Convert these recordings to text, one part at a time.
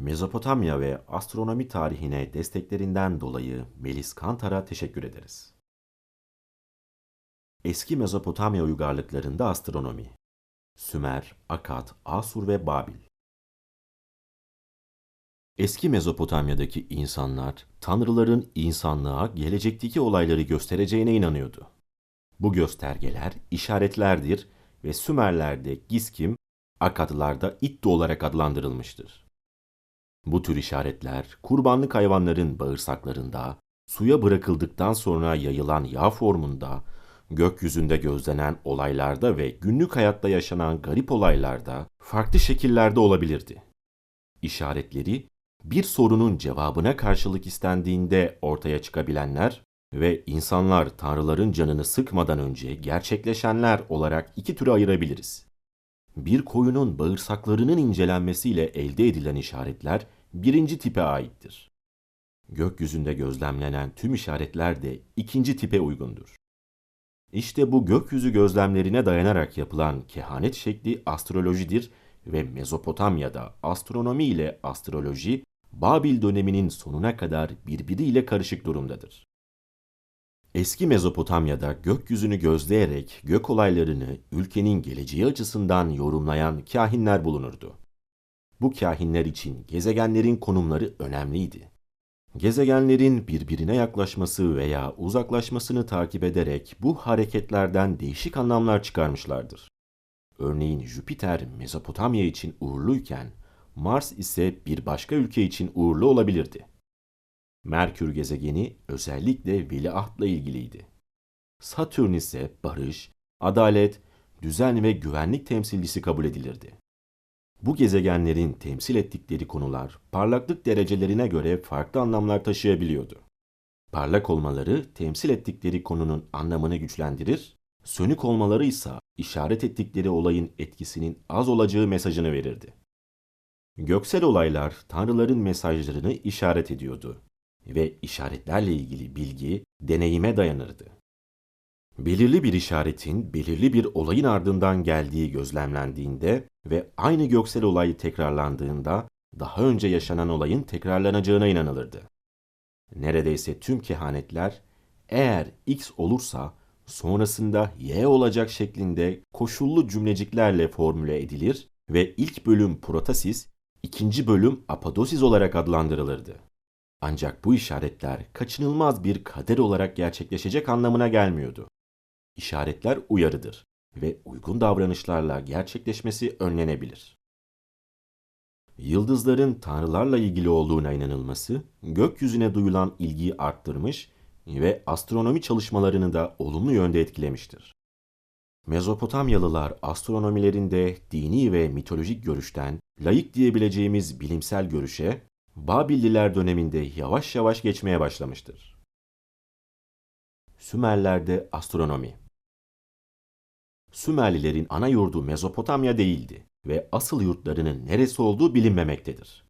Mezopotamya ve astronomi tarihine desteklerinden dolayı Melis Kantar'a teşekkür ederiz. Eski Mezopotamya uygarlıklarında astronomi Sümer, Akad, Asur ve Babil Eski Mezopotamya'daki insanlar, tanrıların insanlığa gelecekteki olayları göstereceğine inanıyordu. Bu göstergeler işaretlerdir ve Sümerler'de Giskim, Akadlılarda İttu olarak adlandırılmıştır. Bu tür işaretler kurbanlık hayvanların bağırsaklarında, suya bırakıldıktan sonra yayılan yağ formunda, gökyüzünde gözlenen olaylarda ve günlük hayatta yaşanan garip olaylarda farklı şekillerde olabilirdi. İşaretleri bir sorunun cevabına karşılık istendiğinde ortaya çıkabilenler ve insanlar tanrıların canını sıkmadan önce gerçekleşenler olarak iki türe ayırabiliriz. Bir koyunun bağırsaklarının incelenmesiyle elde edilen işaretler birinci tipe aittir. Gökyüzünde gözlemlenen tüm işaretler de ikinci tipe uygundur. İşte bu gökyüzü gözlemlerine dayanarak yapılan kehanet şekli astrolojidir ve Mezopotamya'da astronomi ile astroloji Babil döneminin sonuna kadar birbiriyle karışık durumdadır. Eski Mezopotamya'da gökyüzünü gözleyerek gök olaylarını ülkenin geleceği açısından yorumlayan kahinler bulunurdu. Bu kahinler için gezegenlerin konumları önemliydi. Gezegenlerin birbirine yaklaşması veya uzaklaşmasını takip ederek bu hareketlerden değişik anlamlar çıkarmışlardır. Örneğin Jüpiter Mezopotamya için uğurluyken Mars ise bir başka ülke için uğurlu olabilirdi. Merkür gezegeni özellikle veliahtla ilgiliydi. Satürn ise barış, adalet, düzen ve güvenlik temsilcisi kabul edilirdi. Bu gezegenlerin temsil ettikleri konular parlaklık derecelerine göre farklı anlamlar taşıyabiliyordu. Parlak olmaları temsil ettikleri konunun anlamını güçlendirir, sönük olmaları ise işaret ettikleri olayın etkisinin az olacağı mesajını verirdi. Göksel olaylar tanrıların mesajlarını işaret ediyordu ve işaretlerle ilgili bilgi deneyime dayanırdı. Belirli bir işaretin belirli bir olayın ardından geldiği gözlemlendiğinde ve aynı göksel olay tekrarlandığında daha önce yaşanan olayın tekrarlanacağına inanılırdı. Neredeyse tüm kehanetler eğer X olursa sonrasında Y olacak şeklinde koşullu cümleciklerle formüle edilir ve ilk bölüm protasis, ikinci bölüm apodosis olarak adlandırılırdı. Ancak bu işaretler kaçınılmaz bir kader olarak gerçekleşecek anlamına gelmiyordu. İşaretler uyarıdır ve uygun davranışlarla gerçekleşmesi önlenebilir. Yıldızların tanrılarla ilgili olduğuna inanılması, gökyüzüne duyulan ilgiyi arttırmış ve astronomi çalışmalarını da olumlu yönde etkilemiştir. Mezopotamyalılar astronomilerinde dini ve mitolojik görüşten layık diyebileceğimiz bilimsel görüşe Babilliler döneminde yavaş yavaş geçmeye başlamıştır. Sümerler'de astronomi Sümerlilerin ana yurdu Mezopotamya değildi ve asıl yurtlarının neresi olduğu bilinmemektedir.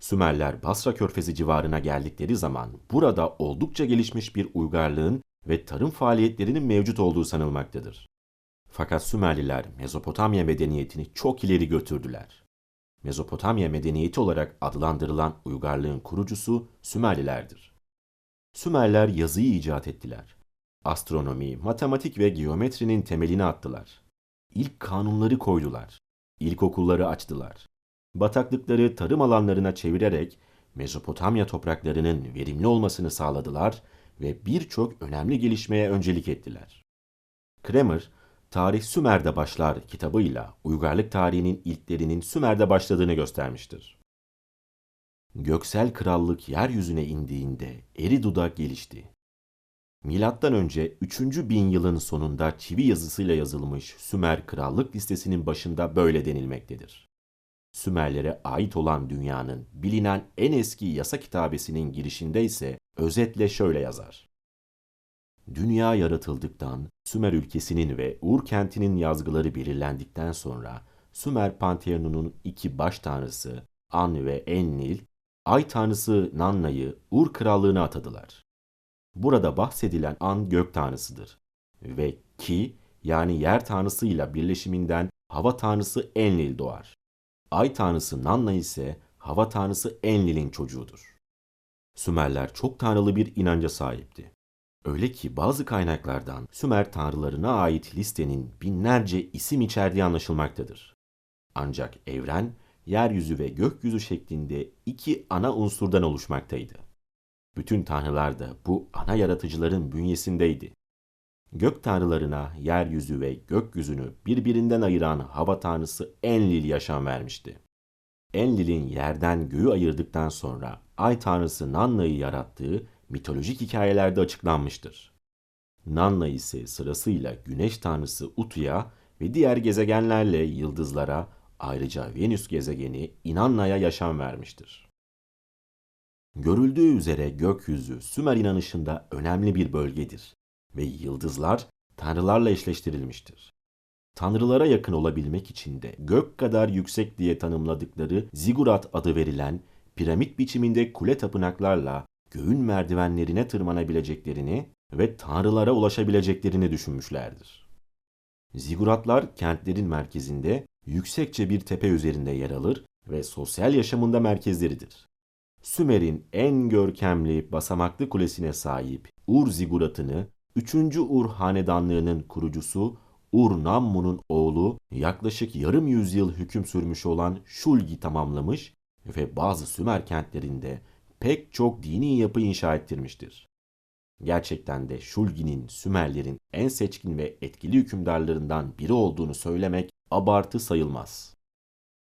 Sümerler Basra Körfezi civarına geldikleri zaman burada oldukça gelişmiş bir uygarlığın ve tarım faaliyetlerinin mevcut olduğu sanılmaktadır. Fakat Sümerliler Mezopotamya medeniyetini çok ileri götürdüler. Mezopotamya medeniyeti olarak adlandırılan uygarlığın kurucusu Sümerlilerdir. Sümerler yazıyı icat ettiler. Astronomi, matematik ve geometrinin temelini attılar. İlk kanunları koydular. İlkokulları açtılar. Bataklıkları tarım alanlarına çevirerek Mezopotamya topraklarının verimli olmasını sağladılar ve birçok önemli gelişmeye öncelik ettiler. Kramer, Tarih Sümer'de başlar kitabıyla uygarlık tarihinin ilklerinin Sümer'de başladığını göstermiştir. Göksel krallık yeryüzüne indiğinde Eridu'da gelişti. Milattan önce 3. bin yılın sonunda çivi yazısıyla yazılmış Sümer krallık listesinin başında böyle denilmektedir. Sümerlere ait olan dünyanın bilinen en eski yasa kitabesinin girişinde ise özetle şöyle yazar. Dünya yaratıldıktan, Sümer ülkesinin ve Ur kentinin yazgıları belirlendikten sonra Sümer Panteonunun iki baş tanrısı An ve Enlil, ay tanrısı Nanna'yı Ur krallığına atadılar. Burada bahsedilen An gök tanrısıdır ve Ki yani yer tanrısıyla birleşiminden hava tanrısı Enlil doğar. Ay tanrısı Nanna ise hava tanrısı Enlil'in çocuğudur. Sümerler çok tanrılı bir inanca sahipti. Öyle ki bazı kaynaklardan Sümer tanrılarına ait listenin binlerce isim içerdiği anlaşılmaktadır. Ancak evren, yeryüzü ve gökyüzü şeklinde iki ana unsurdan oluşmaktaydı. Bütün tanrılar da bu ana yaratıcıların bünyesindeydi. Gök tanrılarına yeryüzü ve gökyüzünü birbirinden ayıran hava tanrısı Enlil yaşam vermişti. Enlil'in yerden göğü ayırdıktan sonra ay tanrısı Nanna'yı yarattığı mitolojik hikayelerde açıklanmıştır. Nanna ise sırasıyla güneş tanrısı Utu'ya ve diğer gezegenlerle yıldızlara ayrıca Venüs gezegeni Inanna'ya yaşam vermiştir. Görüldüğü üzere gökyüzü Sümer inanışında önemli bir bölgedir ve yıldızlar tanrılarla eşleştirilmiştir. Tanrılara yakın olabilmek için de gök kadar yüksek diye tanımladıkları zigurat adı verilen piramit biçiminde kule tapınaklarla göğün merdivenlerine tırmanabileceklerini ve tanrılara ulaşabileceklerini düşünmüşlerdir. Ziguratlar kentlerin merkezinde yüksekçe bir tepe üzerinde yer alır ve sosyal yaşamında merkezleridir. Sümer'in en görkemli basamaklı kulesine sahip Ur ziguratını 3. Ur hanedanlığının kurucusu Ur-Nammu'nun oğlu yaklaşık yarım yüzyıl hüküm sürmüş olan Şulgi tamamlamış ve bazı Sümer kentlerinde pek çok dini yapı inşa ettirmiştir. Gerçekten de Şulgi'nin Sümerlerin en seçkin ve etkili hükümdarlarından biri olduğunu söylemek abartı sayılmaz.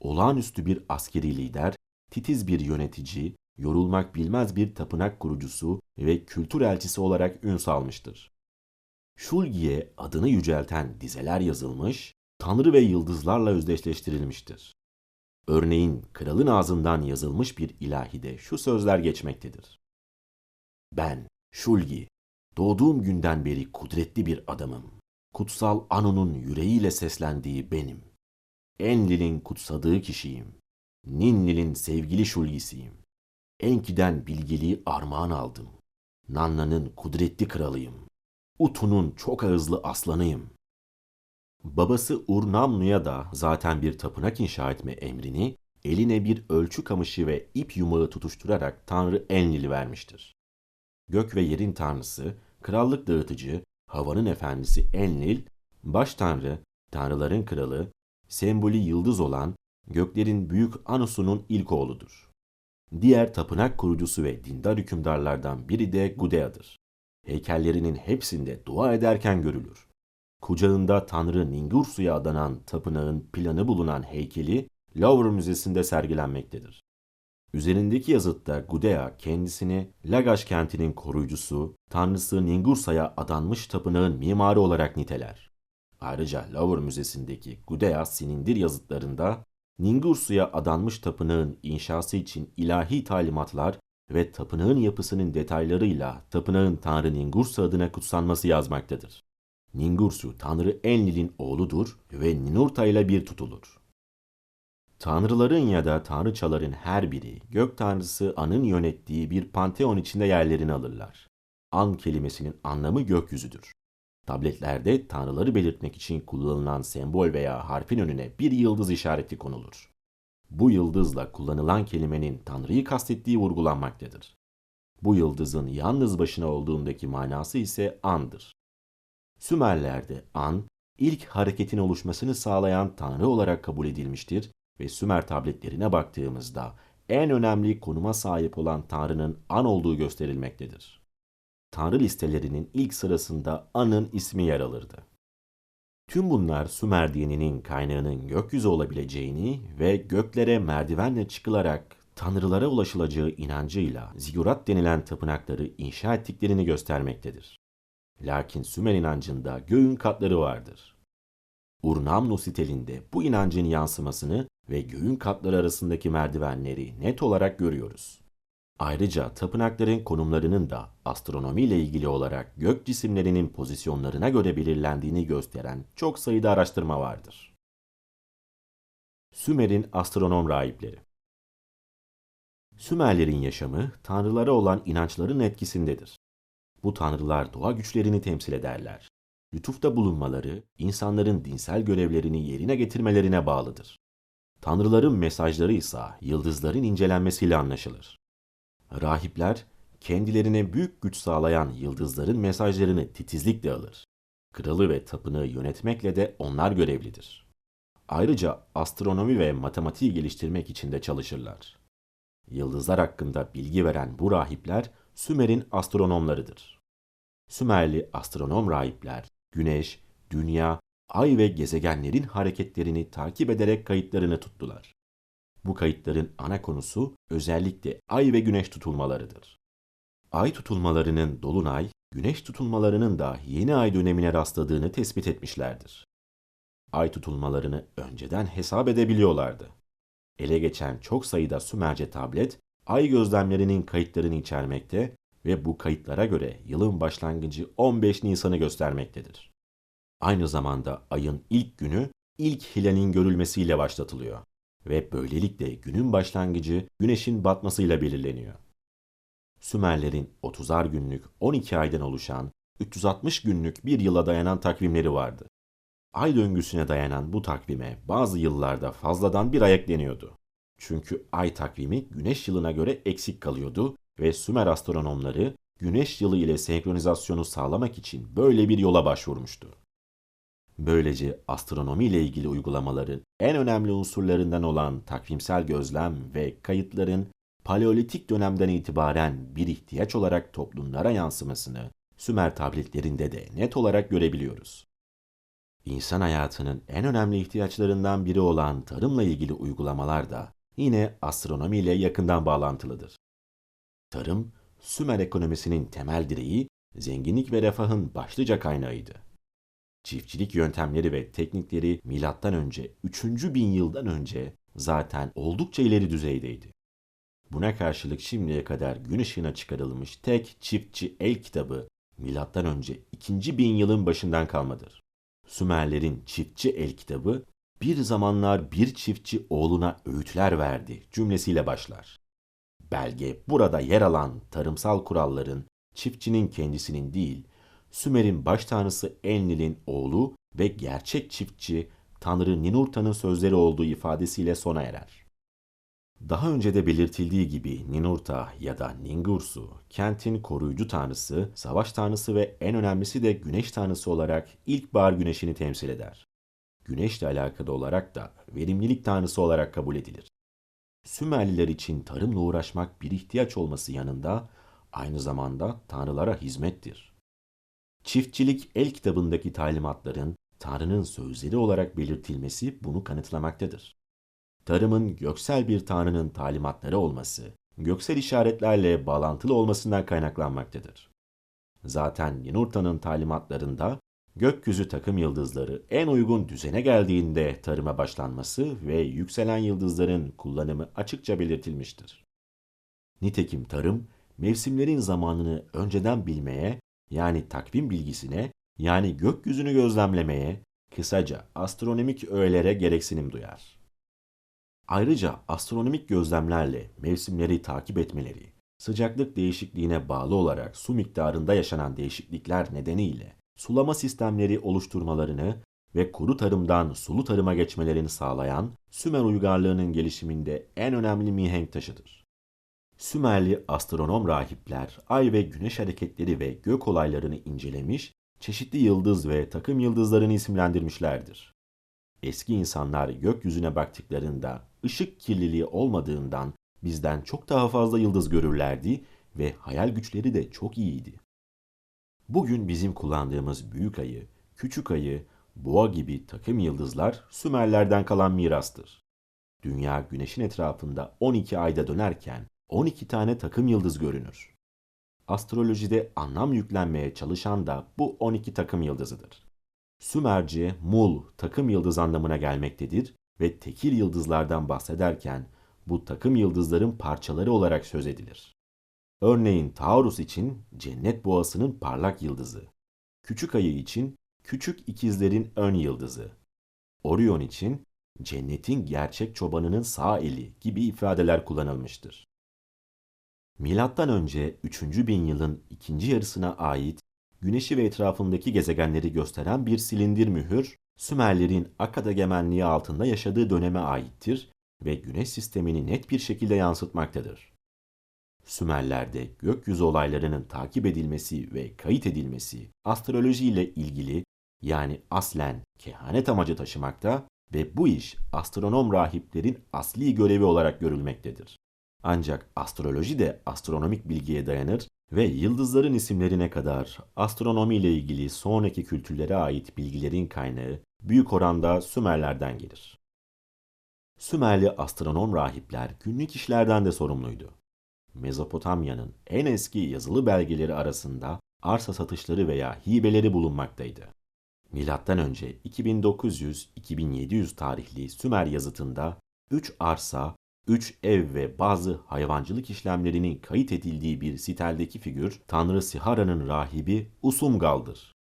Olağanüstü bir askeri lider, titiz bir yönetici, yorulmak bilmez bir tapınak kurucusu ve kültür elçisi olarak ün salmıştır. Şulgi'ye adını yücelten dizeler yazılmış, tanrı ve yıldızlarla özdeşleştirilmiştir. Örneğin kralın ağzından yazılmış bir ilahide şu sözler geçmektedir. Ben, Şulgi, doğduğum günden beri kudretli bir adamım. Kutsal Anu'nun yüreğiyle seslendiği benim. Enlil'in kutsadığı kişiyim. Ninlil'in sevgili Şulgisiyim. Enki'den bilgeliği armağan aldım. Nanna'nın kudretli kralıyım. Utu'nun çok ağızlı aslanıyım. Babası Urnamnu'ya da zaten bir tapınak inşa etme emrini eline bir ölçü kamışı ve ip yumağı tutuşturarak Tanrı Enlil'i vermiştir. Gök ve yerin tanrısı, krallık dağıtıcı, havanın efendisi Enlil, baş tanrı, tanrıların kralı, sembolü yıldız olan göklerin büyük Anus'unun ilk oğludur. Diğer tapınak kurucusu ve dindar hükümdarlardan biri de Gudea'dır. Heykellerinin hepsinde dua ederken görülür. Kucağında Tanrı Ningursu'ya adanan tapınağın planı bulunan heykeli Louvre Müzesi'nde sergilenmektedir. Üzerindeki yazıtta Gudea kendisini Lagash kentinin koruyucusu, tanrısı Ningursa'ya adanmış tapınağın mimarı olarak niteler. Ayrıca Louvre Müzesi'ndeki Gudea sinindir yazıtlarında Ningursu'ya adanmış tapınağın inşası için ilahi talimatlar ve tapınağın yapısının detaylarıyla tapınağın Tanrı Ningursu adına kutsanması yazmaktadır. Ningursu Tanrı Enlil'in oğludur ve Ninurta ile bir tutulur. Tanrıların ya da tanrıçaların her biri gök tanrısı An'ın yönettiği bir panteon içinde yerlerini alırlar. An kelimesinin anlamı gökyüzüdür. Tabletlerde tanrıları belirtmek için kullanılan sembol veya harfin önüne bir yıldız işareti konulur. Bu yıldızla kullanılan kelimenin tanrıyı kastettiği vurgulanmaktadır. Bu yıldızın yalnız başına olduğundaki manası ise andır. Sümerlerde an, ilk hareketin oluşmasını sağlayan tanrı olarak kabul edilmiştir ve Sümer tabletlerine baktığımızda en önemli konuma sahip olan tanrının An olduğu gösterilmektedir. Tanrı listelerinin ilk sırasında An'ın ismi yer alırdı. Tüm bunlar Sümer dininin kaynağının gökyüzü olabileceğini ve göklere merdivenle çıkılarak tanrılara ulaşılacağı inancıyla zigurat denilen tapınakları inşa ettiklerini göstermektedir. Lakin Sümer inancında göğün katları vardır. Urnamnu sitelinde bu inancın yansımasını ve göğün katları arasındaki merdivenleri net olarak görüyoruz. Ayrıca tapınakların konumlarının da astronomiyle ilgili olarak gök cisimlerinin pozisyonlarına göre belirlendiğini gösteren çok sayıda araştırma vardır. Sümer'in astronom rahipleri Sümerlerin yaşamı tanrılara olan inançların etkisindedir. Bu tanrılar doğa güçlerini temsil ederler. Lütufta bulunmaları insanların dinsel görevlerini yerine getirmelerine bağlıdır. Tanrıların mesajları ise yıldızların incelenmesiyle anlaşılır. Rahipler kendilerine büyük güç sağlayan yıldızların mesajlarını titizlikle alır. Kralı ve tapınağı yönetmekle de onlar görevlidir. Ayrıca astronomi ve matematiği geliştirmek için de çalışırlar. Yıldızlar hakkında bilgi veren bu rahipler Sümer'in astronomlarıdır. Sümerli astronom rahipler Güneş, Dünya, Ay ve gezegenlerin hareketlerini takip ederek kayıtlarını tuttular. Bu kayıtların ana konusu özellikle Ay ve Güneş tutulmalarıdır. Ay tutulmalarının dolunay, Güneş tutulmalarının da yeni ay dönemine rastladığını tespit etmişlerdir. Ay tutulmalarını önceden hesap edebiliyorlardı. Ele geçen çok sayıda Sümerce tablet, ay gözlemlerinin kayıtlarını içermekte ve bu kayıtlara göre yılın başlangıcı 15 Nisan'ı göstermektedir. Aynı zamanda ayın ilk günü ilk hilalin görülmesiyle başlatılıyor ve böylelikle günün başlangıcı güneşin batmasıyla belirleniyor. Sümerlerin 30'ar günlük 12 aydan oluşan 360 günlük bir yıla dayanan takvimleri vardı. Ay döngüsüne dayanan bu takvime bazı yıllarda fazladan bir ay ekleniyordu. Çünkü ay takvimi güneş yılına göre eksik kalıyordu ve Sümer astronomları güneş yılı ile senkronizasyonu sağlamak için böyle bir yola başvurmuştu. Böylece astronomi ile ilgili uygulamaların en önemli unsurlarından olan takvimsel gözlem ve kayıtların Paleolitik dönemden itibaren bir ihtiyaç olarak toplumlara yansımasını Sümer tabletlerinde de net olarak görebiliyoruz. İnsan hayatının en önemli ihtiyaçlarından biri olan tarımla ilgili uygulamalar da yine astronomi ile yakından bağlantılıdır. Tarım, Sümer ekonomisinin temel direği, zenginlik ve refahın başlıca kaynağıydı. Çiftçilik yöntemleri ve teknikleri milattan önce 3. bin yıldan önce zaten oldukça ileri düzeydeydi. Buna karşılık şimdiye kadar gün ışığına çıkarılmış tek çiftçi el kitabı milattan önce 2. bin yılın başından kalmadır. Sümerlerin çiftçi el kitabı bir zamanlar bir çiftçi oğluna öğütler verdi cümlesiyle başlar. Belge burada yer alan tarımsal kuralların çiftçinin kendisinin değil, Sümer'in baş tanrısı Enlil'in oğlu ve gerçek çiftçi Tanrı Ninurta'nın sözleri olduğu ifadesiyle sona erer. Daha önce de belirtildiği gibi Ninurta ya da Ningursu, kentin koruyucu tanrısı, savaş tanrısı ve en önemlisi de güneş tanrısı olarak ilkbahar güneşini temsil eder. Güneşle alakalı olarak da verimlilik tanrısı olarak kabul edilir. Sümerliler için tarımla uğraşmak bir ihtiyaç olması yanında aynı zamanda tanrılara hizmettir. Çiftçilik el kitabındaki talimatların Tanrı'nın sözleri olarak belirtilmesi bunu kanıtlamaktadır. Tarımın göksel bir tanrının talimatları olması, göksel işaretlerle bağlantılı olmasından kaynaklanmaktadır. Zaten Ninurta'nın talimatlarında gökyüzü takım yıldızları en uygun düzene geldiğinde tarıma başlanması ve yükselen yıldızların kullanımı açıkça belirtilmiştir. Nitekim tarım, mevsimlerin zamanını önceden bilmeye, yani takvim bilgisine, yani gökyüzünü gözlemlemeye, kısaca astronomik öğelere gereksinim duyar. Ayrıca astronomik gözlemlerle mevsimleri takip etmeleri, sıcaklık değişikliğine bağlı olarak su miktarında yaşanan değişiklikler nedeniyle sulama sistemleri oluşturmalarını ve kuru tarımdan sulu tarıma geçmelerini sağlayan Sümer uygarlığının gelişiminde en önemli mihenk taşıdır. Sümerli astronom rahipler ay ve güneş hareketleri ve gök olaylarını incelemiş, çeşitli yıldız ve takım yıldızlarını isimlendirmişlerdir. Eski insanlar gökyüzüne baktıklarında ışık kirliliği olmadığından bizden çok daha fazla yıldız görürlerdi ve hayal güçleri de çok iyiydi. Bugün bizim kullandığımız büyük ayı, küçük ayı, boğa gibi takım yıldızlar Sümerlerden kalan mirastır. Dünya güneşin etrafında 12 ayda dönerken 12 tane takım yıldız görünür. Astrolojide anlam yüklenmeye çalışan da bu 12 takım yıldızıdır. Sümerce mul takım yıldız anlamına gelmektedir ve tekil yıldızlardan bahsederken bu takım yıldızların parçaları olarak söz edilir. Örneğin Taurus için cennet boğasının parlak yıldızı, küçük ayı için küçük ikizlerin ön yıldızı, Orion için cennetin gerçek çobanının sağ eli gibi ifadeler kullanılmıştır. Milattan önce 3. bin yılın ikinci yarısına ait Güneşi ve etrafındaki gezegenleri gösteren bir silindir mühür Sümerlerin Akkad egemenliği altında yaşadığı döneme aittir ve güneş sistemini net bir şekilde yansıtmaktadır. Sümerler'de gökyüzü olaylarının takip edilmesi ve kayıt edilmesi astroloji ile ilgili yani aslen kehanet amacı taşımakta ve bu iş astronom rahiplerin asli görevi olarak görülmektedir. Ancak astroloji de astronomik bilgiye dayanır ve yıldızların isimlerine kadar astronomi ile ilgili sonraki kültürlere ait bilgilerin kaynağı büyük oranda Sümerlerden gelir. Sümerli astronom rahipler günlük işlerden de sorumluydu. Mezopotamya'nın en eski yazılı belgeleri arasında arsa satışları veya hibeleri bulunmaktaydı. Milattan önce 2900-2700 tarihli Sümer yazıtında 3 arsa, 3 ev ve bazı hayvancılık işlemlerinin kayıt edildiği bir siteldeki figür Tanrı Sihara'nın rahibi Usumgal'dır.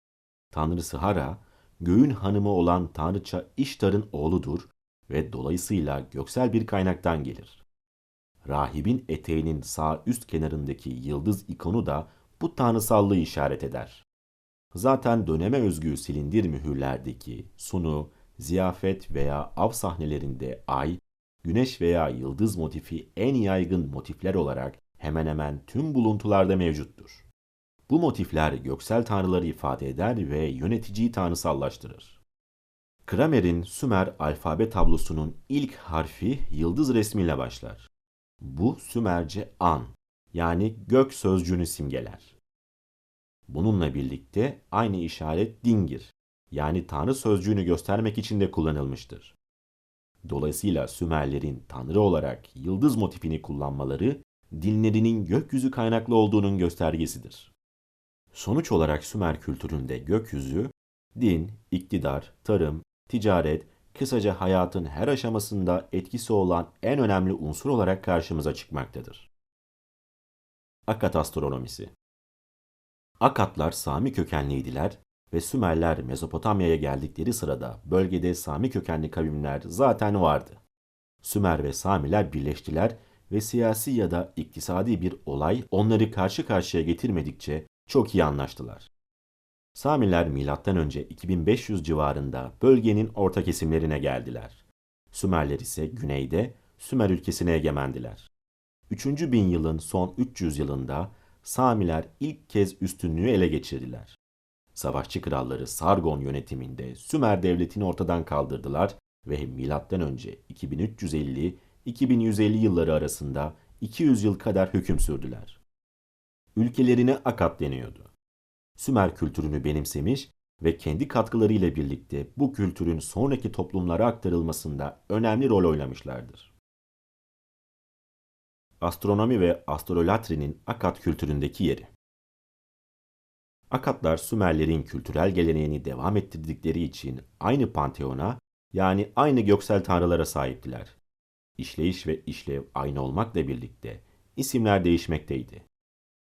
Tanrı Sihara, göğün hanımı olan Tanrıça İştar'ın oğludur ve dolayısıyla göksel bir kaynaktan gelir. Rahibin eteğinin sağ üst kenarındaki yıldız ikonu da bu tanrısallığı işaret eder. Zaten döneme özgü silindir mühürlerdeki sunu, ziyafet veya av sahnelerinde ay, güneş veya yıldız motifi en yaygın motifler olarak hemen hemen tüm buluntularda mevcuttur. Bu motifler göksel tanrıları ifade eder ve yöneticiyi tanrısallaştırır. Kramer'in Sümer alfabe tablosunun ilk harfi yıldız resmiyle başlar. Bu Sümerce an yani gök sözcüğünü simgeler. Bununla birlikte aynı işaret dingir yani tanrı sözcüğünü göstermek için de kullanılmıştır. Dolayısıyla Sümerlerin tanrı olarak yıldız motifini kullanmaları dinlerinin gökyüzü kaynaklı olduğunun göstergesidir. Sonuç olarak Sümer kültüründe gökyüzü, din, iktidar, tarım, ticaret, kısaca hayatın her aşamasında etkisi olan en önemli unsur olarak karşımıza çıkmaktadır. Akat astronomisi Akatlar Sami kökenliydiler ve Sümerler Mezopotamya'ya geldikleri sırada bölgede Sami kökenli kavimler zaten vardı. Sümer ve Samiler birleştiler ve siyasi ya da iktisadi bir olay onları karşı karşıya getirmedikçe çok iyi anlaştılar. Samiler M.Ö. 2500 civarında bölgenin orta kesimlerine geldiler. Sümerler ise güneyde Sümer ülkesine egemendiler. 3. bin yılın son 300 yılında Samiler ilk kez üstünlüğü ele geçirdiler. Savaşçı kralları Sargon yönetiminde Sümer devletini ortadan kaldırdılar ve M.Ö. 2350-2150 yılları arasında 200 yıl kadar hüküm sürdüler. Ülkelerine Akat deniyordu. Sümer kültürünü benimsemiş ve kendi katkılarıyla birlikte bu kültürün sonraki toplumlara aktarılmasında önemli rol oynamışlardır. Astronomi ve astrolatrinin Akat kültüründeki yeri Akatlar Sümerlerin kültürel geleneğini devam ettirdikleri için aynı panteona yani aynı göksel tanrılara sahiptiler. İşleyiş ve işlev aynı olmakla birlikte isimler değişmekteydi.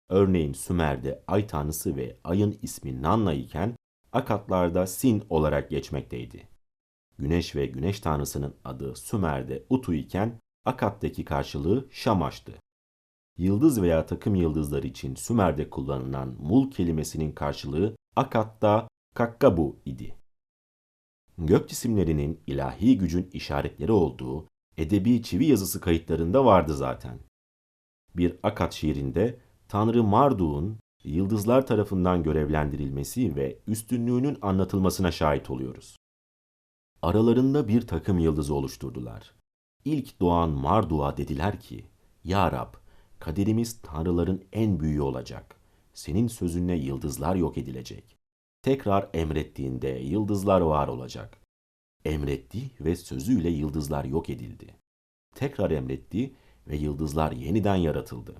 Örneğin Sümer'de ay tanrısı ve ayın ismi Nanna iken Akatlarda Sin olarak geçmekteydi. Güneş ve güneş tanrısının adı Sümer'de Utu iken Akat'taki karşılığı Şamaş'tı. Yıldız veya takım yıldızlar için Sümer'de kullanılan mul kelimesinin karşılığı Akat'ta Kakkabu idi. Gök cisimlerinin ilahi gücün işaretleri olduğu edebi çivi yazısı kayıtlarında vardı zaten. Bir Akat şiirinde Tanrı Marduk'un yıldızlar tarafından görevlendirilmesi ve üstünlüğünün anlatılmasına şahit oluyoruz. Aralarında bir takım yıldızı oluşturdular. İlk doğan Marduk'a dediler ki, Ya Rab, kaderimiz tanrıların en büyüğü olacak. Senin sözünle yıldızlar yok edilecek. Tekrar emrettiğinde yıldızlar var olacak. Emretti ve sözüyle yıldızlar yok edildi. Tekrar emretti ve yıldızlar yeniden yaratıldı.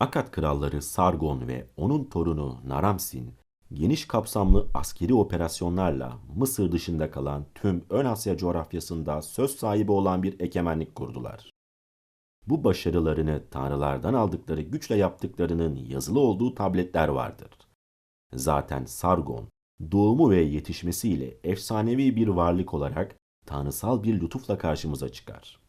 Akat kralları Sargon ve onun torunu Naramsin, geniş kapsamlı askeri operasyonlarla Mısır dışında kalan tüm Ön Asya coğrafyasında söz sahibi olan bir egemenlik kurdular. Bu başarılarını tanrılardan aldıkları güçle yaptıklarının yazılı olduğu tabletler vardır. Zaten Sargon, doğumu ve yetişmesiyle efsanevi bir varlık olarak tanrısal bir lütufla karşımıza çıkar.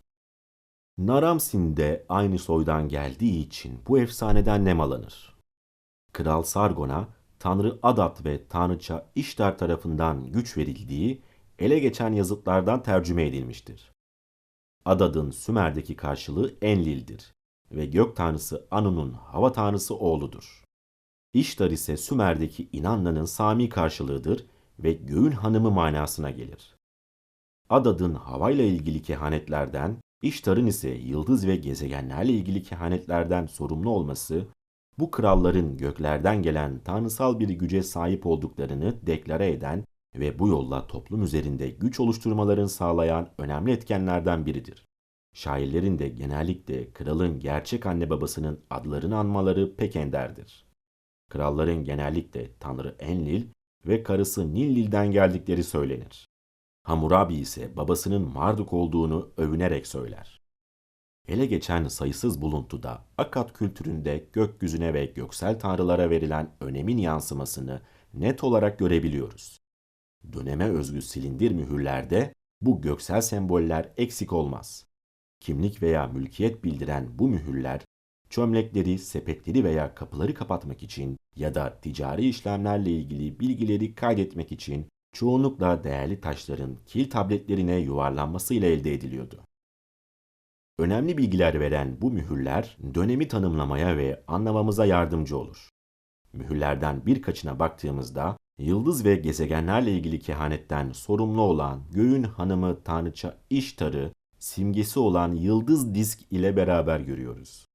Naramsin de aynı soydan geldiği için bu efsaneden nemalanır. Kral Sargon'a Tanrı Adat ve Tanrıça İştar tarafından güç verildiği ele geçen yazıtlardan tercüme edilmiştir. Adad'ın Sümer'deki karşılığı Enlil'dir ve gök tanrısı Anu'nun hava tanrısı oğludur. İştar ise Sümer'deki İnanla'nın Sami karşılığıdır ve göğün hanımı manasına gelir. Adad'ın havayla ilgili kehanetlerden, İştar'ın ise yıldız ve gezegenlerle ilgili kehanetlerden sorumlu olması, bu kralların göklerden gelen tanrısal bir güce sahip olduklarını deklare eden ve bu yolla toplum üzerinde güç oluşturmalarını sağlayan önemli etkenlerden biridir. Şairlerin de genellikle kralın gerçek anne babasının adlarını anmaları pek enderdir. Kralların genellikle Tanrı Enlil ve karısı Nillil'den geldikleri söylenir. Hammurabi ise babasının Marduk olduğunu övünerek söyler. Ele geçen sayısız buluntuda Akkad kültüründe gökyüzüne ve göksel tanrılara verilen önemin yansımasını net olarak görebiliyoruz. Döneme özgü silindir mühürlerde bu göksel semboller eksik olmaz. Kimlik veya mülkiyet bildiren bu mühürler çömlekleri, sepetleri veya kapıları kapatmak için ya da ticari işlemlerle ilgili bilgileri kaydetmek için çoğunlukla değerli taşların kil tabletlerine yuvarlanmasıyla elde ediliyordu. Önemli bilgiler veren bu mühürler dönemi tanımlamaya ve anlamamıza yardımcı olur. Mühürlerden birkaçına baktığımızda yıldız ve gezegenlerle ilgili kehanetten sorumlu olan göğün hanımı tanrıça İştar'ı simgesi olan yıldız disk ile beraber görüyoruz.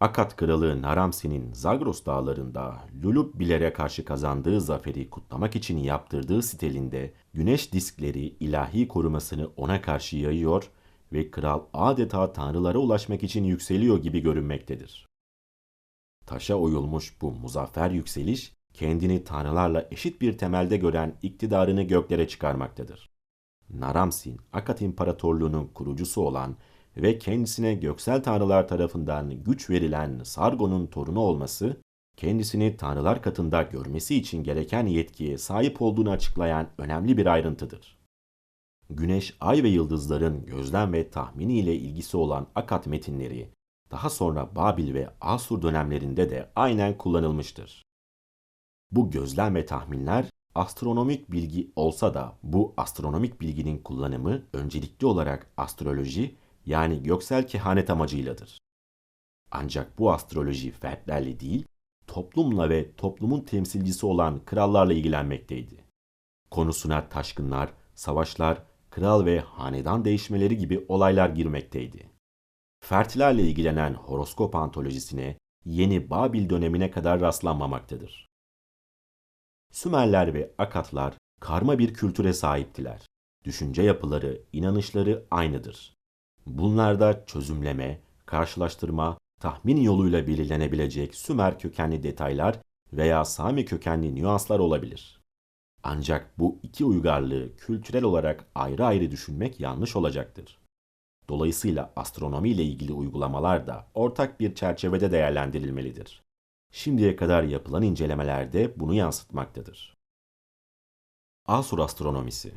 Akat kralı Naramsi'nin Zagros dağlarında Lulubbiler'e karşı kazandığı zaferi kutlamak için yaptırdığı sitelinde güneş diskleri ilahi korumasını ona karşı yayıyor ve kral adeta tanrılara ulaşmak için yükseliyor gibi görünmektedir. Taşa oyulmuş bu muzaffer yükseliş, kendini tanrılarla eşit bir temelde gören iktidarını göklere çıkarmaktadır. Naramsin, Akat İmparatorluğu'nun kurucusu olan ve kendisine göksel tanrılar tarafından güç verilen Sargon'un torunu olması, kendisini tanrılar katında görmesi için gereken yetkiye sahip olduğunu açıklayan önemli bir ayrıntıdır. Güneş, ay ve yıldızların gözlem ve tahmini ile ilgisi olan Akat metinleri, daha sonra Babil ve Asur dönemlerinde de aynen kullanılmıştır. Bu gözlem ve tahminler astronomik bilgi olsa da bu astronomik bilginin kullanımı öncelikli olarak astroloji yani göksel kehanet amacıyladır. Ancak bu astroloji fertlerle değil, toplumla ve toplumun temsilcisi olan krallarla ilgilenmekteydi. Konusuna taşkınlar, savaşlar, kral ve hanedan değişmeleri gibi olaylar girmekteydi. Fertlerle ilgilenen horoskop antolojisine yeni Babil dönemine kadar rastlanmamaktadır. Sümerler ve Akatlar karma bir kültüre sahiptiler. Düşünce yapıları, inanışları aynıdır. Bunlarda çözümleme, karşılaştırma, tahmin yoluyla belirlenebilecek Sümer kökenli detaylar veya Sami kökenli nüanslar olabilir. Ancak bu iki uygarlığı kültürel olarak ayrı ayrı düşünmek yanlış olacaktır. Dolayısıyla astronomi ile ilgili uygulamalar da ortak bir çerçevede değerlendirilmelidir. Şimdiye kadar yapılan incelemelerde bunu yansıtmaktadır. Asur astronomisi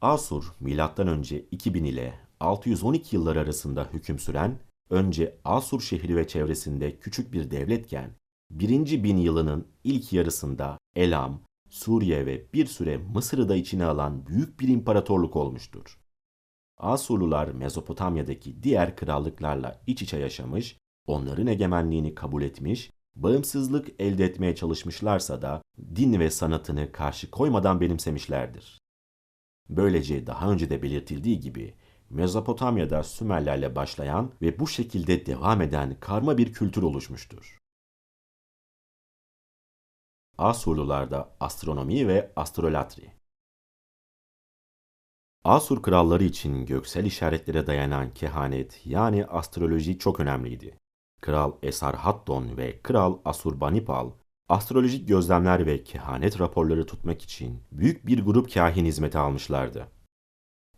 Asur, M.Ö. 2000 ile 612 yılları arasında hüküm süren, önce Asur şehri ve çevresinde küçük bir devletken, 1. bin yılının ilk yarısında Elam, Suriye ve bir süre Mısır'ı da içine alan büyük bir imparatorluk olmuştur. Asurlular Mezopotamya'daki diğer krallıklarla iç içe yaşamış, onların egemenliğini kabul etmiş, bağımsızlık elde etmeye çalışmışlarsa da din ve sanatını karşı koymadan benimsemişlerdir. Böylece daha önce de belirtildiği gibi Mezopotamya'da Sümerlerle başlayan ve bu şekilde devam eden karma bir kültür oluşmuştur. Asurlularda astronomi ve astrolatri Asur kralları için göksel işaretlere dayanan kehanet yani astroloji çok önemliydi. Kral Esarhaddon ve Kral Asurbanipal astrolojik gözlemler ve kehanet raporları tutmak için büyük bir grup kahin hizmeti almışlardı.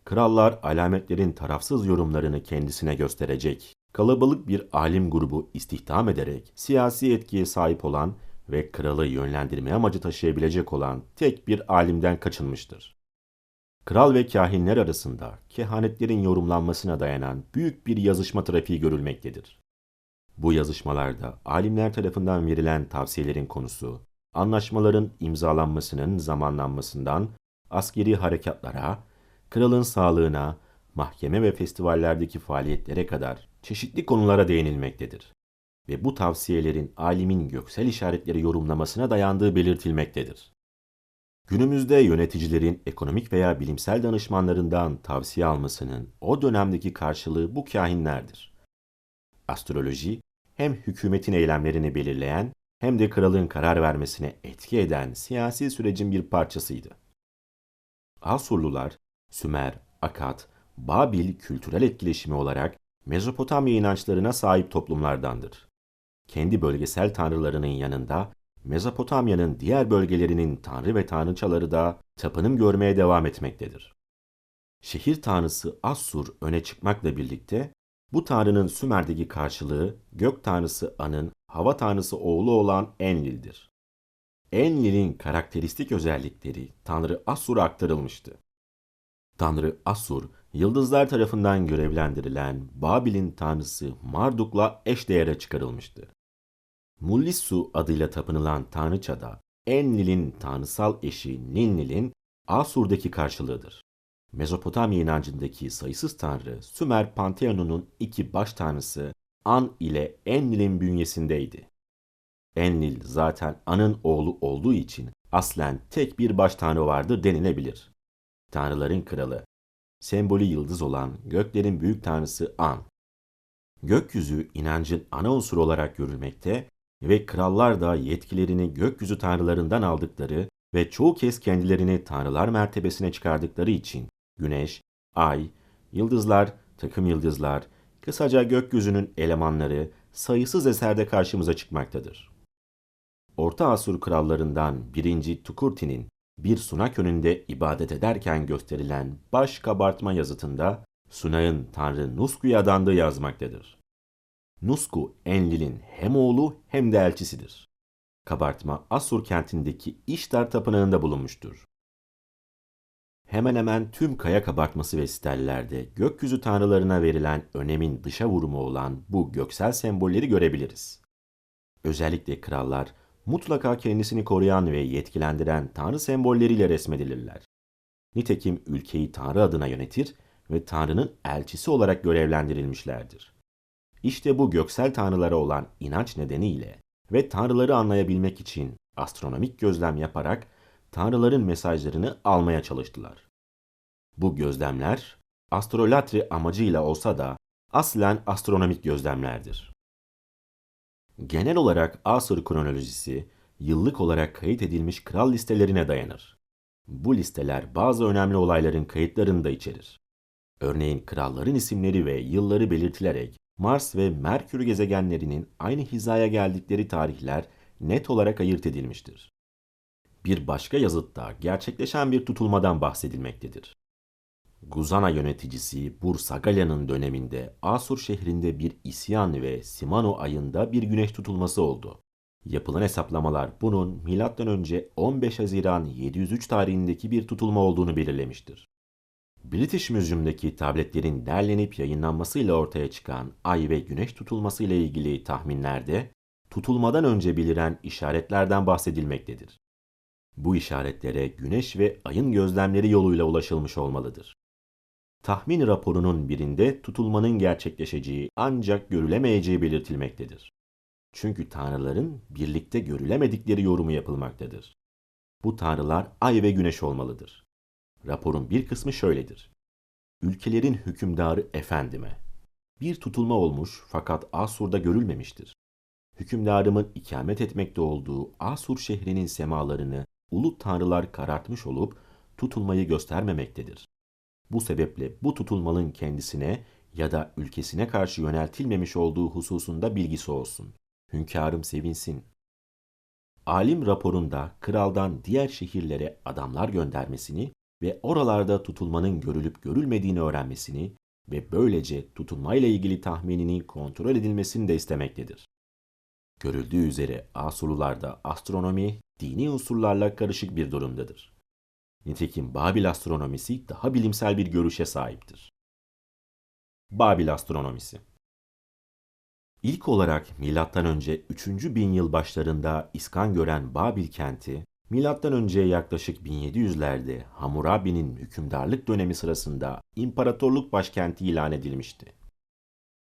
Krallar alametlerin tarafsız yorumlarını kendisine gösterecek, kalabalık bir alim grubu istihdam ederek siyasi etkiye sahip olan ve kralı yönlendirme amacı taşıyabilecek olan tek bir alimden kaçınmıştır. Kral ve kahinler arasında kehanetlerin yorumlanmasına dayanan büyük bir yazışma trafiği görülmektedir. Bu yazışmalarda alimler tarafından verilen tavsiyelerin konusu, anlaşmaların imzalanmasının zamanlanmasından askeri harekatlara, kralın sağlığına, mahkeme ve festivallerdeki faaliyetlere kadar çeşitli konulara değinilmektedir. Ve bu tavsiyelerin alimin göksel işaretleri yorumlamasına dayandığı belirtilmektedir. Günümüzde yöneticilerin ekonomik veya bilimsel danışmanlarından tavsiye almasının o dönemdeki karşılığı bu kahinlerdir. Astroloji hem hükümetin eylemlerini belirleyen hem de kralın karar vermesine etki eden siyasi sürecin bir parçasıydı. Asurlular, Sümer, Akkad, Babil kültürel etkileşimi olarak Mezopotamya inançlarına sahip toplumlardandır. Kendi bölgesel tanrılarının yanında Mezopotamya'nın diğer bölgelerinin tanrı ve tanrıçaları da tapınım görmeye devam etmektedir. Şehir tanrısı Assur öne çıkmakla birlikte bu tanrının Sümer'deki karşılığı gök tanrısı An'ın hava tanrısı oğlu olan Enlil'dir. Enlil'in karakteristik özellikleri Tanrı Assur'a aktarılmıştı. Tanrı Assur, yıldızlar tarafından görevlendirilen Babil'in tanrısı Marduk'la eşdeğere çıkarılmıştı. Mullissu adıyla tapınılan tanrıça da Enlil'in tanrısal eşi Ninlil'in Asur'daki karşılığıdır. Mezopotamya inancındaki sayısız tanrı Sümer Panteonunun iki baş tanrısı An ile Enlil'in bünyesindeydi. Enlil zaten An'ın oğlu olduğu için aslen tek bir baş tanrı vardır denilebilir. Tanrıların kralı, sembolü yıldız olan göklerin büyük tanrısı An. Gökyüzü inancın ana unsuru olarak görülmekte ve krallar da yetkilerini gökyüzü tanrılarından aldıkları ve çoğu kez kendilerini tanrılar mertebesine çıkardıkları için güneş, ay, yıldızlar, takım yıldızlar, kısaca gökyüzünün elemanları sayısız eserde karşımıza çıkmaktadır. Orta Asur krallarından 1. Tukurti'nin bir sunak önünde ibadet ederken gösterilen baş kabartma yazıtında sunağın Tanrı Nusku'ya adandığı yazmaktadır. Nusku, Enlil'in hem oğlu hem de elçisidir. Kabartma Asur kentindeki İştar Tapınağı'nda bulunmuştur. Hemen hemen tüm kaya kabartması ve stellerde gökyüzü tanrılarına verilen önemin dışa vurumu olan bu göksel sembolleri görebiliriz. Özellikle krallar mutlaka kendisini koruyan ve yetkilendiren tanrı sembolleriyle resmedilirler. Nitekim ülkeyi tanrı adına yönetir ve tanrının elçisi olarak görevlendirilmişlerdir. İşte bu göksel tanrılara olan inanç nedeniyle ve tanrıları anlayabilmek için astronomik gözlem yaparak tanrıların mesajlarını almaya çalıştılar. Bu gözlemler astrolatri amacıyla olsa da aslen astronomik gözlemlerdir. Genel olarak Asır kronolojisi yıllık olarak kayıt edilmiş kral listelerine dayanır. Bu listeler bazı önemli olayların kayıtlarını da içerir. Örneğin kralların isimleri ve yılları belirtilerek Mars ve Merkür gezegenlerinin aynı hizaya geldikleri tarihler net olarak ayırt edilmiştir. Bir başka yazıtta gerçekleşen bir tutulmadan bahsedilmektedir. Guzana yöneticisi Bursagalya'nın döneminde Asur şehrinde bir isyan ve Simano ayında bir güneş tutulması oldu. Yapılan hesaplamalar bunun M.Ö. 15 Haziran 703 tarihindeki bir tutulma olduğunu belirlemiştir. British Museum'daki tabletlerin derlenip yayınlanmasıyla ortaya çıkan ay ve güneş tutulması ile ilgili tahminlerde tutulmadan önce beliren işaretlerden bahsedilmektedir. Bu işaretlere güneş ve ayın gözlemleri yoluyla ulaşılmış olmalıdır. Tahmin raporunun birinde tutulmanın gerçekleşeceği ancak görülemeyeceği belirtilmektedir. Çünkü tanrıların birlikte görülemedikleri yorumu yapılmaktadır. Bu tanrılar ay ve güneş olmalıdır. Raporun bir kısmı şöyledir. Ülkelerin hükümdarı efendime. Bir tutulma olmuş fakat Asur'da görülmemiştir. Hükümdarımın ikamet etmekte olduğu Asur şehrinin semalarını ulu tanrılar karartmış olup tutulmayı göstermemektedir. Bu sebeple bu tutulmanın kendisine ya da ülkesine karşı yöneltilmemiş olduğu hususunda bilgisi olsun. Hünkârım sevinsin. Alim raporunda kraldan diğer şehirlere adamlar göndermesini ve oralarda tutulmanın görülüp görülmediğini öğrenmesini ve böylece tutulmayla ilgili tahmininin kontrol edilmesini de istemektedir. Görüldüğü üzere Asurlularda astronomi dini unsurlarla karışık bir durumdadır. Nitekim Babil astronomisi daha bilimsel bir görüşe sahiptir. Babil astronomisi İlk olarak M.Ö. 3. bin yıl başlarında iskan gören Babil kenti, M.Ö. yaklaşık 1700'lerde Hammurabi'nin hükümdarlık dönemi sırasında imparatorluk başkenti ilan edilmişti.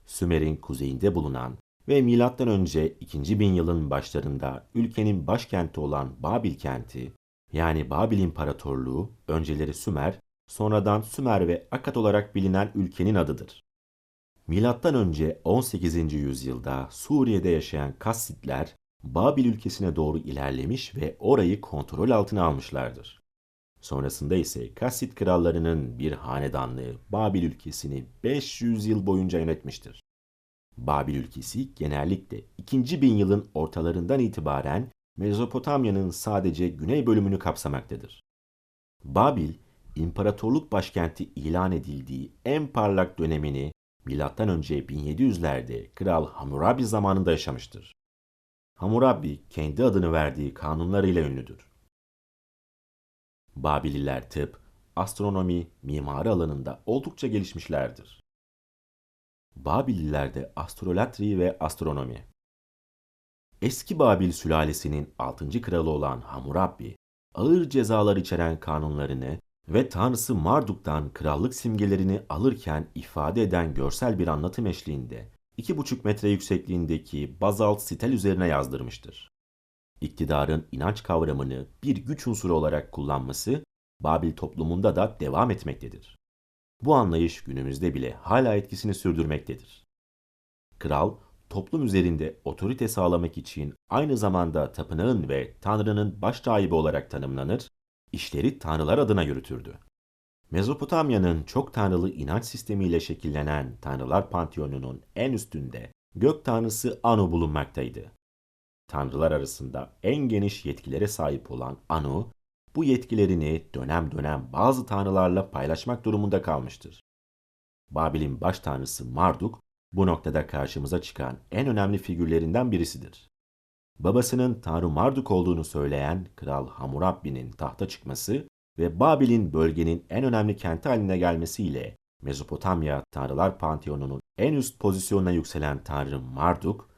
Sümer'in kuzeyinde bulunan ve M.Ö. 2. bin yılın başlarında ülkenin başkenti olan Babil kenti, yani Babil İmparatorluğu, önceleri Sümer, sonradan Sümer ve Akat olarak bilinen ülkenin adıdır. Milattan önce 18. yüzyılda Suriye'de yaşayan Kassitler, Babil ülkesine doğru ilerlemiş ve orayı kontrol altına almışlardır. Sonrasında ise Kassit krallarının bir hanedanlığı Babil ülkesini 500 yıl boyunca yönetmiştir. Babil ülkesi genellikle 2. bin yılın ortalarından itibaren Mezopotamya'nın sadece güney bölümünü kapsamaktadır. Babil, imparatorluk başkenti ilan edildiği en parlak dönemini önce 1700'lerde Kral Hammurabi zamanında yaşamıştır. Hammurabi kendi adını verdiği kanunlarıyla ünlüdür. Babililer tıp, astronomi, mimari alanında oldukça gelişmişlerdir. Babililerde astrolatri ve astronomi. Eski Babil sülalesinin 6. kralı olan Hammurabi, ağır cezalar içeren kanunlarını ve tanrısı Marduk'tan krallık simgelerini alırken ifade eden görsel bir anlatım eşliğinde 2,5 metre yüksekliğindeki bazalt sitel üzerine yazdırmıştır. İktidarın inanç kavramını bir güç unsuru olarak kullanması Babil toplumunda da devam etmektedir. Bu anlayış günümüzde bile hala etkisini sürdürmektedir. Kral, toplum üzerinde otorite sağlamak için aynı zamanda tapınağın ve tanrının baş rahibi olarak tanımlanır, işleri tanrılar adına yürütürdü. Mezopotamya'nın çok tanrılı inanç sistemiyle şekillenen tanrılar panteonunun en üstünde gök tanrısı Anu bulunmaktaydı. Tanrılar arasında en geniş yetkilere sahip olan Anu, bu yetkilerini dönem dönem bazı tanrılarla paylaşmak durumunda kalmıştır. Babil'in baş tanrısı Marduk, bu noktada karşımıza çıkan en önemli figürlerinden birisidir. Babasının Tanrı Marduk olduğunu söyleyen Kral Hammurabi'nin tahta çıkması ve Babil'in bölgenin en önemli kenti haline gelmesiyle Mezopotamya Tanrılar Panteonu'nun en üst pozisyonuna yükselen Tanrı Marduk,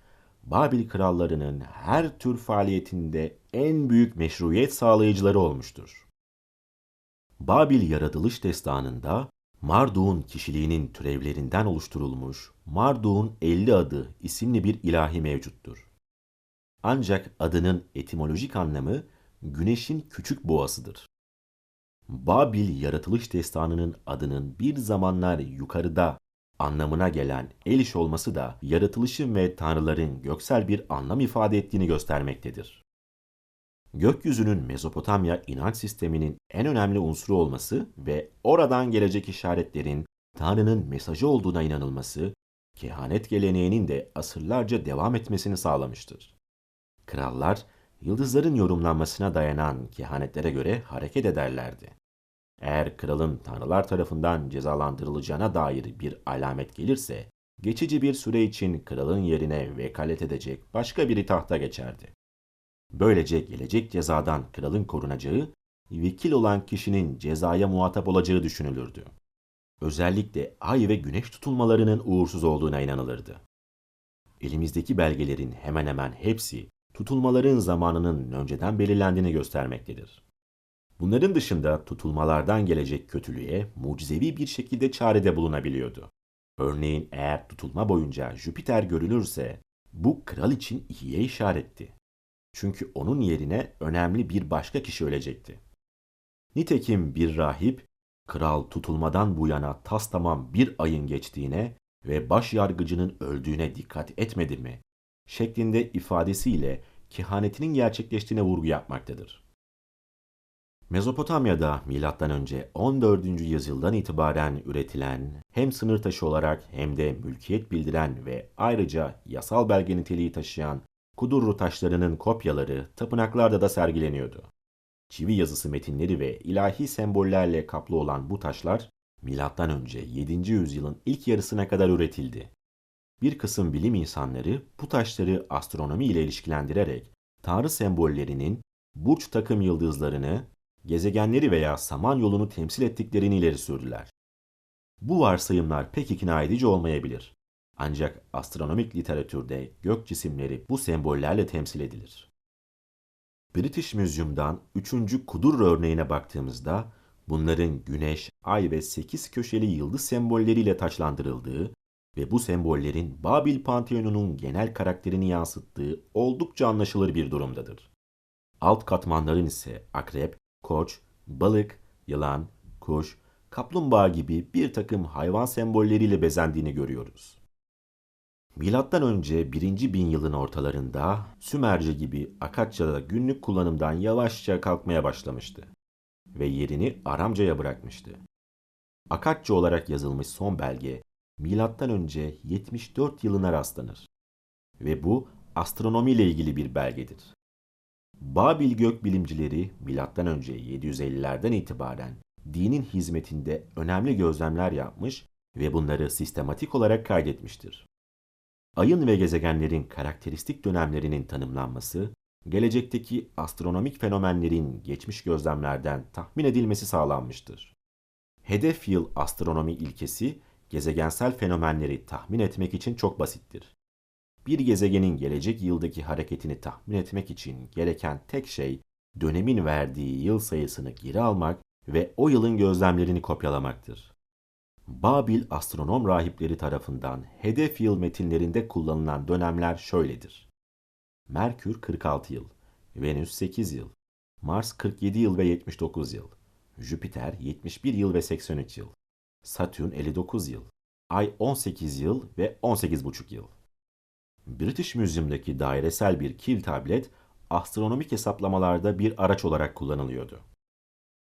Babil krallarının her tür faaliyetinde en büyük meşruiyet sağlayıcıları olmuştur. Babil yaratılış destanında Marduk'un kişiliğinin türevlerinden oluşturulmuş Marduk'un 50 adı isimli bir ilahi mevcuttur. Ancak adının etimolojik anlamı güneşin küçük boğasıdır. Babil yaratılış destanının adının bir zamanlar yukarıda anlamına gelen Eliş olması da yaratılışın ve tanrıların göksel bir anlam ifade ettiğini göstermektedir. Gökyüzünün Mezopotamya inanç sisteminin en önemli unsuru olması ve oradan gelecek işaretlerin Tanrı'nın mesajı olduğuna inanılması, kehanet geleneğinin de asırlarca devam etmesini sağlamıştır. Krallar, yıldızların yorumlanmasına dayanan kehanetlere göre hareket ederlerdi. Eğer kralın tanrılar tarafından cezalandırılacağına dair bir alamet gelirse, geçici bir süre için kralın yerine vekalet edecek başka biri tahta geçerdi. Böylece gelecek cezadan kralın korunacağı, vekil olan kişinin cezaya muhatap olacağı düşünülürdü. Özellikle ay ve güneş tutulmalarının uğursuz olduğuna inanılırdı. Elimizdeki belgelerin hemen hemen hepsi tutulmaların zamanının önceden belirlendiğini göstermektedir. Bunların dışında tutulmalardan gelecek kötülüğe mucizevi bir şekilde çarede bulunabiliyordu. Örneğin eğer tutulma boyunca Jüpiter görülürse bu kral için iyiye işaretti. Çünkü onun yerine önemli bir başka kişi ölecekti. Nitekim bir rahip, kral tutulmadan bu yana tas tamam bir ayın geçtiğine ve baş yargıcının öldüğüne dikkat etmedi mi? Şeklinde ifadesiyle kehanetinin gerçekleştiğine vurgu yapmaktadır. Mezopotamya'da M.Ö. 14. yüzyıldan itibaren üretilen hem sınır taşı olarak hem de mülkiyet bildiren ve ayrıca yasal belge niteliği taşıyan Kudurru taşlarının kopyaları tapınaklarda da sergileniyordu. Çivi yazısı metinleri ve ilahi sembollerle kaplı olan bu taşlar M.Ö. 7. yüzyılın ilk yarısına kadar üretildi. Bir kısım bilim insanları bu taşları astronomi ile ilişkilendirerek tanrı sembollerinin burç takım yıldızlarını, gezegenleri veya samanyolunu temsil ettiklerini ileri sürdüler. Bu varsayımlar pek ikna edici olmayabilir. Ancak astronomik literatürde gök cisimleri bu sembollerle temsil edilir. British Museum'dan 3. Kudur örneğine baktığımızda bunların güneş, ay ve 8 köşeli yıldız sembolleriyle taçlandırıldığı ve bu sembollerin Babil Panteonu'nun genel karakterini yansıttığı oldukça anlaşılır bir durumdadır. Alt katmanların ise akrep, koç, balık, yılan, kuş, kaplumbağa gibi bir takım hayvan sembolleriyle bezendiğini görüyoruz. Milattan önce 1. bin yılın ortalarında Sümerce gibi Akatça'da günlük kullanımdan yavaşça kalkmaya başlamıştı ve yerini Aramca'ya bırakmıştı. Akatça olarak yazılmış son belge önce 74 yılına rastlanır ve bu astronomi ile ilgili bir belgedir. Babil gökbilimcileri önce 750'lerden itibaren dinin hizmetinde önemli gözlemler yapmış ve bunları sistematik olarak kaydetmiştir. Ayın ve gezegenlerin karakteristik dönemlerinin tanımlanması, gelecekteki astronomik fenomenlerin geçmiş gözlemlerden tahmin edilmesi sağlanmıştır. Hedef yıl astronomi ilkesi gezegensel fenomenleri tahmin etmek için çok basittir. Bir gezegenin gelecek yıldaki hareketini tahmin etmek için gereken tek şey dönemin verdiği yıl sayısını geri almak ve o yılın gözlemlerini kopyalamaktır. Babil astronom rahipleri tarafından hedef yıl metinlerinde kullanılan dönemler şöyledir. Merkür 46 yıl, Venüs 8 yıl, Mars 47 yıl ve 79 yıl, Jüpiter 71 yıl ve 83 yıl, Satürn 59 yıl, Ay 18 yıl ve 18,5 yıl. British Museum'daki dairesel bir kil tablet astronomik hesaplamalarda bir araç olarak kullanılıyordu.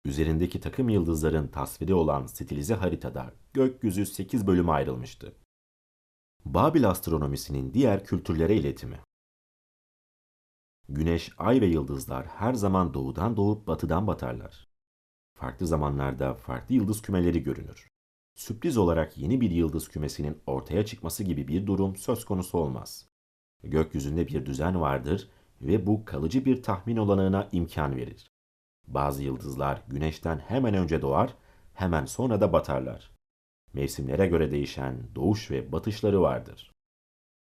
Üzerindeki takım yıldızların tasviri olan stilize haritada gökyüzü 8 bölüme ayrılmıştı. Babil astronomisinin diğer kültürlere iletimi. Güneş, ay ve yıldızlar her zaman doğudan doğup batıdan batarlar. Farklı zamanlarda farklı yıldız kümeleri görünür. Sürpriz olarak yeni bir yıldız kümesinin ortaya çıkması gibi bir durum söz konusu olmaz. Gökyüzünde bir düzen vardır ve bu kalıcı bir tahmin olanağına imkan verir. Bazı yıldızlar güneşten hemen önce doğar, hemen sonra da batarlar. Mevsimlere göre değişen doğuş ve batışları vardır.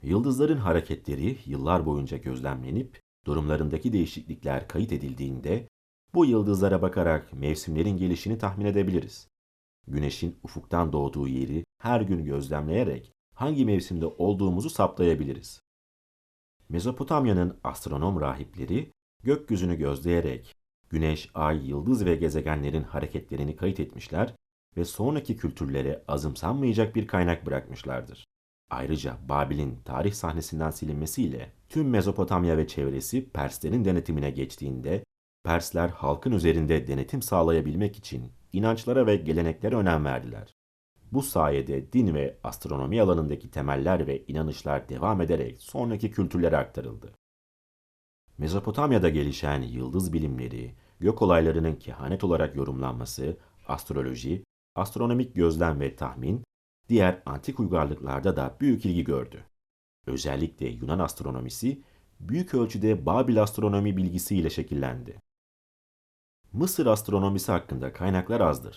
Yıldızların hareketleri yıllar boyunca gözlemlenip durumlarındaki değişiklikler kayıt edildiğinde bu yıldızlara bakarak mevsimlerin gelişini tahmin edebiliriz. Güneşin ufuktan doğduğu yeri her gün gözlemleyerek hangi mevsimde olduğumuzu saptayabiliriz. Mezopotamya'nın astronom rahipleri gökyüzünü gözleyerek güneş, ay, yıldız ve gezegenlerin hareketlerini kayıt etmişler ve sonraki kültürlere azımsanmayacak bir kaynak bırakmışlardır. Ayrıca Babil'in tarih sahnesinden silinmesiyle tüm Mezopotamya ve çevresi Perslerin denetimine geçtiğinde Persler halkın üzerinde denetim sağlayabilmek için inançlara ve geleneklere önem verdiler. Bu sayede din ve astronomi alanındaki temeller ve inanışlar devam ederek sonraki kültürlere aktarıldı. Mezopotamya'da gelişen yıldız bilimleri, gök olaylarının kehanet olarak yorumlanması, astroloji, astronomik gözlem ve tahmin, diğer antik uygarlıklarda da büyük ilgi gördü. Özellikle Yunan astronomisi büyük ölçüde Babil astronomi bilgisiyle şekillendi. Mısır astronomisi hakkında kaynaklar azdır.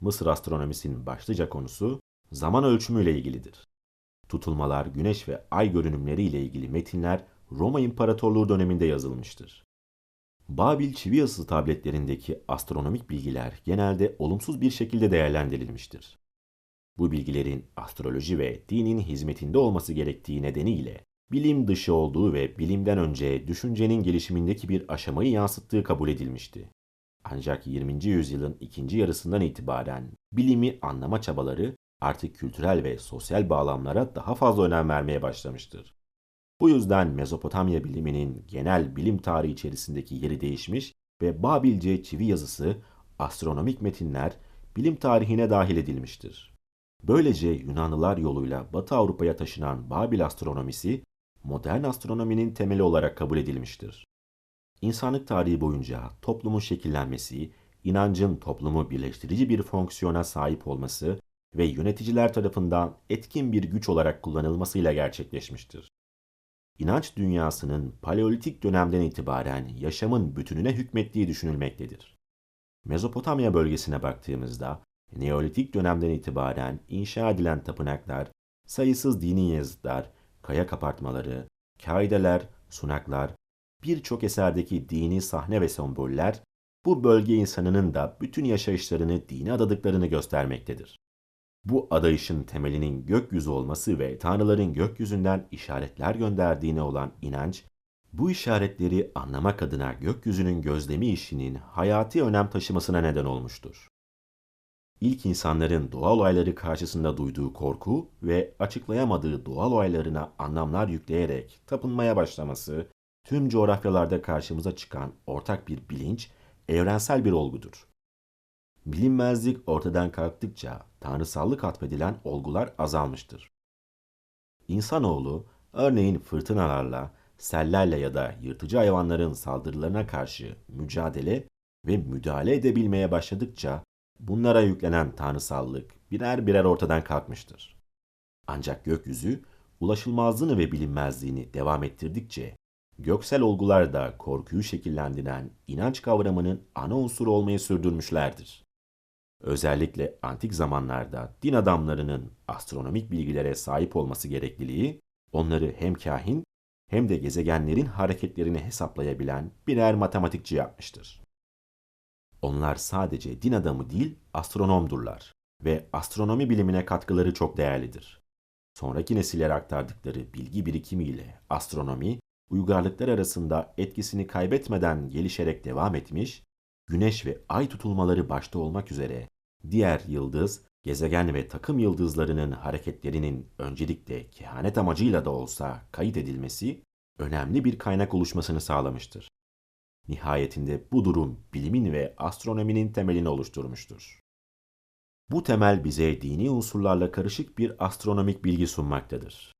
Mısır astronomisinin başlıca konusu zaman ölçümüyle ilgilidir. Tutulmalar, güneş ve ay görünümleri ile ilgili metinler Roma İmparatorluğu döneminde yazılmıştır. Babil çivi yazısı tabletlerindeki astronomik bilgiler genelde olumsuz bir şekilde değerlendirilmiştir. Bu bilgilerin astroloji ve dinin hizmetinde olması gerektiği nedeniyle bilim dışı olduğu ve bilimden önce düşüncenin gelişimindeki bir aşamayı yansıttığı kabul edilmişti. Ancak 20. yüzyılın ikinci yarısından itibaren bilimi anlama çabaları artık kültürel ve sosyal bağlamlara daha fazla önem vermeye başlamıştır. Bu yüzden Mezopotamya biliminin genel bilim tarihi içerisindeki yeri değişmiş ve Babilce çivi yazısı, astronomik metinler bilim tarihine dahil edilmiştir. Böylece Yunanlılar yoluyla Batı Avrupa'ya taşınan Babil astronomisi modern astronominin temeli olarak kabul edilmiştir. İnsanlık tarihi boyunca toplumun şekillenmesi, inancın toplumu birleştirici bir fonksiyona sahip olması ve yöneticiler tarafından etkin bir güç olarak kullanılmasıyla gerçekleşmiştir. İnanç dünyasının paleolitik dönemden itibaren yaşamın bütününe hükmettiği düşünülmektedir. Mezopotamya bölgesine baktığımızda Neolitik dönemden itibaren inşa edilen tapınaklar sayısız dini yazıtlar, kaya kapartmaları, kaideler, sunaklar, birçok eserdeki dini sahne ve semboller bu bölge insanının da bütün yaşayışlarını dine adadıklarını göstermektedir. Bu adayışın temelinin gökyüzü olması ve tanrıların gökyüzünden işaretler gönderdiğine olan inanç, bu işaretleri anlamak adına gökyüzünün gözlemi işinin hayati önem taşımasına neden olmuştur. İlk insanların doğal olayları karşısında duyduğu korku ve açıklayamadığı doğal olaylarına anlamlar yükleyerek tapınmaya başlaması, tüm coğrafyalarda karşımıza çıkan ortak bir bilinç, evrensel bir olgudur. Bilinmezlik ortadan kalktıkça tanrısallık atfedilen olgular azalmıştır. İnsanoğlu, örneğin fırtınalarla, sellerle ya da yırtıcı hayvanların saldırılarına karşı mücadele ve müdahale edebilmeye başladıkça bunlara yüklenen tanrısallık birer birer ortadan kalkmıştır. Ancak gökyüzü ulaşılmazlığını ve bilinmezliğini devam ettirdikçe göksel olgular da korkuyu şekillendiren inanç kavramının ana unsuru olmayı sürdürmüşlerdir. Özellikle antik zamanlarda din adamlarının astronomik bilgilere sahip olması gerekliliği onları hem kahin hem de gezegenlerin hareketlerini hesaplayabilen birer matematikçi yapmıştır. Onlar sadece din adamı değil, astronomdurlar ve astronomi bilimine katkıları çok değerlidir. Sonraki nesillere aktardıkları bilgi birikimiyle astronomi, uygarlıklar arasında etkisini kaybetmeden gelişerek devam etmiş, güneş ve ay tutulmaları başta olmak üzere diğer yıldız, gezegen ve takım yıldızlarının hareketlerinin öncelikle kehanet amacıyla da olsa kayıt edilmesi önemli bir kaynak oluşmasını sağlamıştır. Nihayetinde bu durum bilimin ve astronominin temelini oluşturmuştur. Bu temel bize dini unsurlarla karışık bir astronomik bilgi sunmaktadır.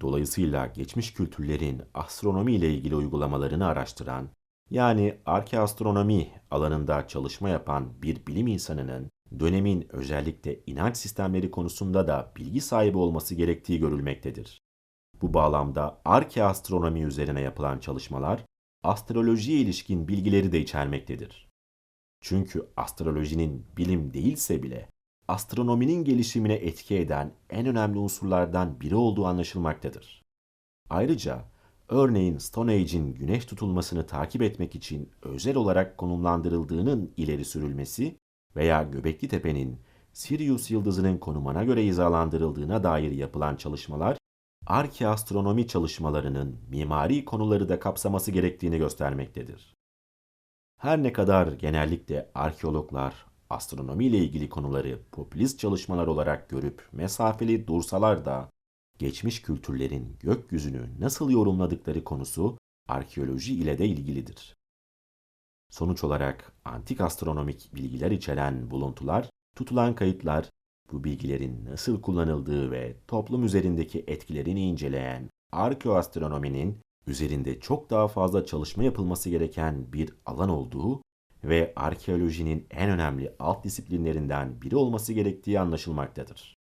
Dolayısıyla geçmiş kültürlerin astronomi ile ilgili uygulamalarını araştıran, yani arkeastronomi alanında çalışma yapan bir bilim insanının dönemin özellikle inanç sistemleri konusunda da bilgi sahibi olması gerektiği görülmektedir. Bu bağlamda arkeastronomi üzerine yapılan çalışmalar astrolojiye ilişkin bilgileri de içermektedir. Çünkü astrolojinin bilim değilse bile astronominin gelişimine etki eden en önemli unsurlardan biri olduğu anlaşılmaktadır. Ayrıca örneğin Stone Age'in güneş tutulmasını takip etmek için özel olarak konumlandırıldığının ileri sürülmesi veya Göbekli Tepe'nin Sirius yıldızının konumuna göre hizalandırıldığına dair yapılan çalışmalar arkeastronomi çalışmalarının mimari konuları da kapsaması gerektiğini göstermektedir. Her ne kadar genellikle arkeologlar astronomi ile ilgili konuları popülist çalışmalar olarak görüp mesafeli dursalar da geçmiş kültürlerin gökyüzünü nasıl yorumladıkları konusu arkeoloji ile de ilgilidir. Sonuç olarak antik astronomik bilgiler içeren buluntular, tutulan kayıtlar bu bilgilerin nasıl kullanıldığı ve toplum üzerindeki etkilerini inceleyen arkeoastronominin üzerinde çok daha fazla çalışma yapılması gereken bir alan olduğu ve arkeolojinin en önemli alt disiplinlerinden biri olması gerektiği anlaşılmaktadır.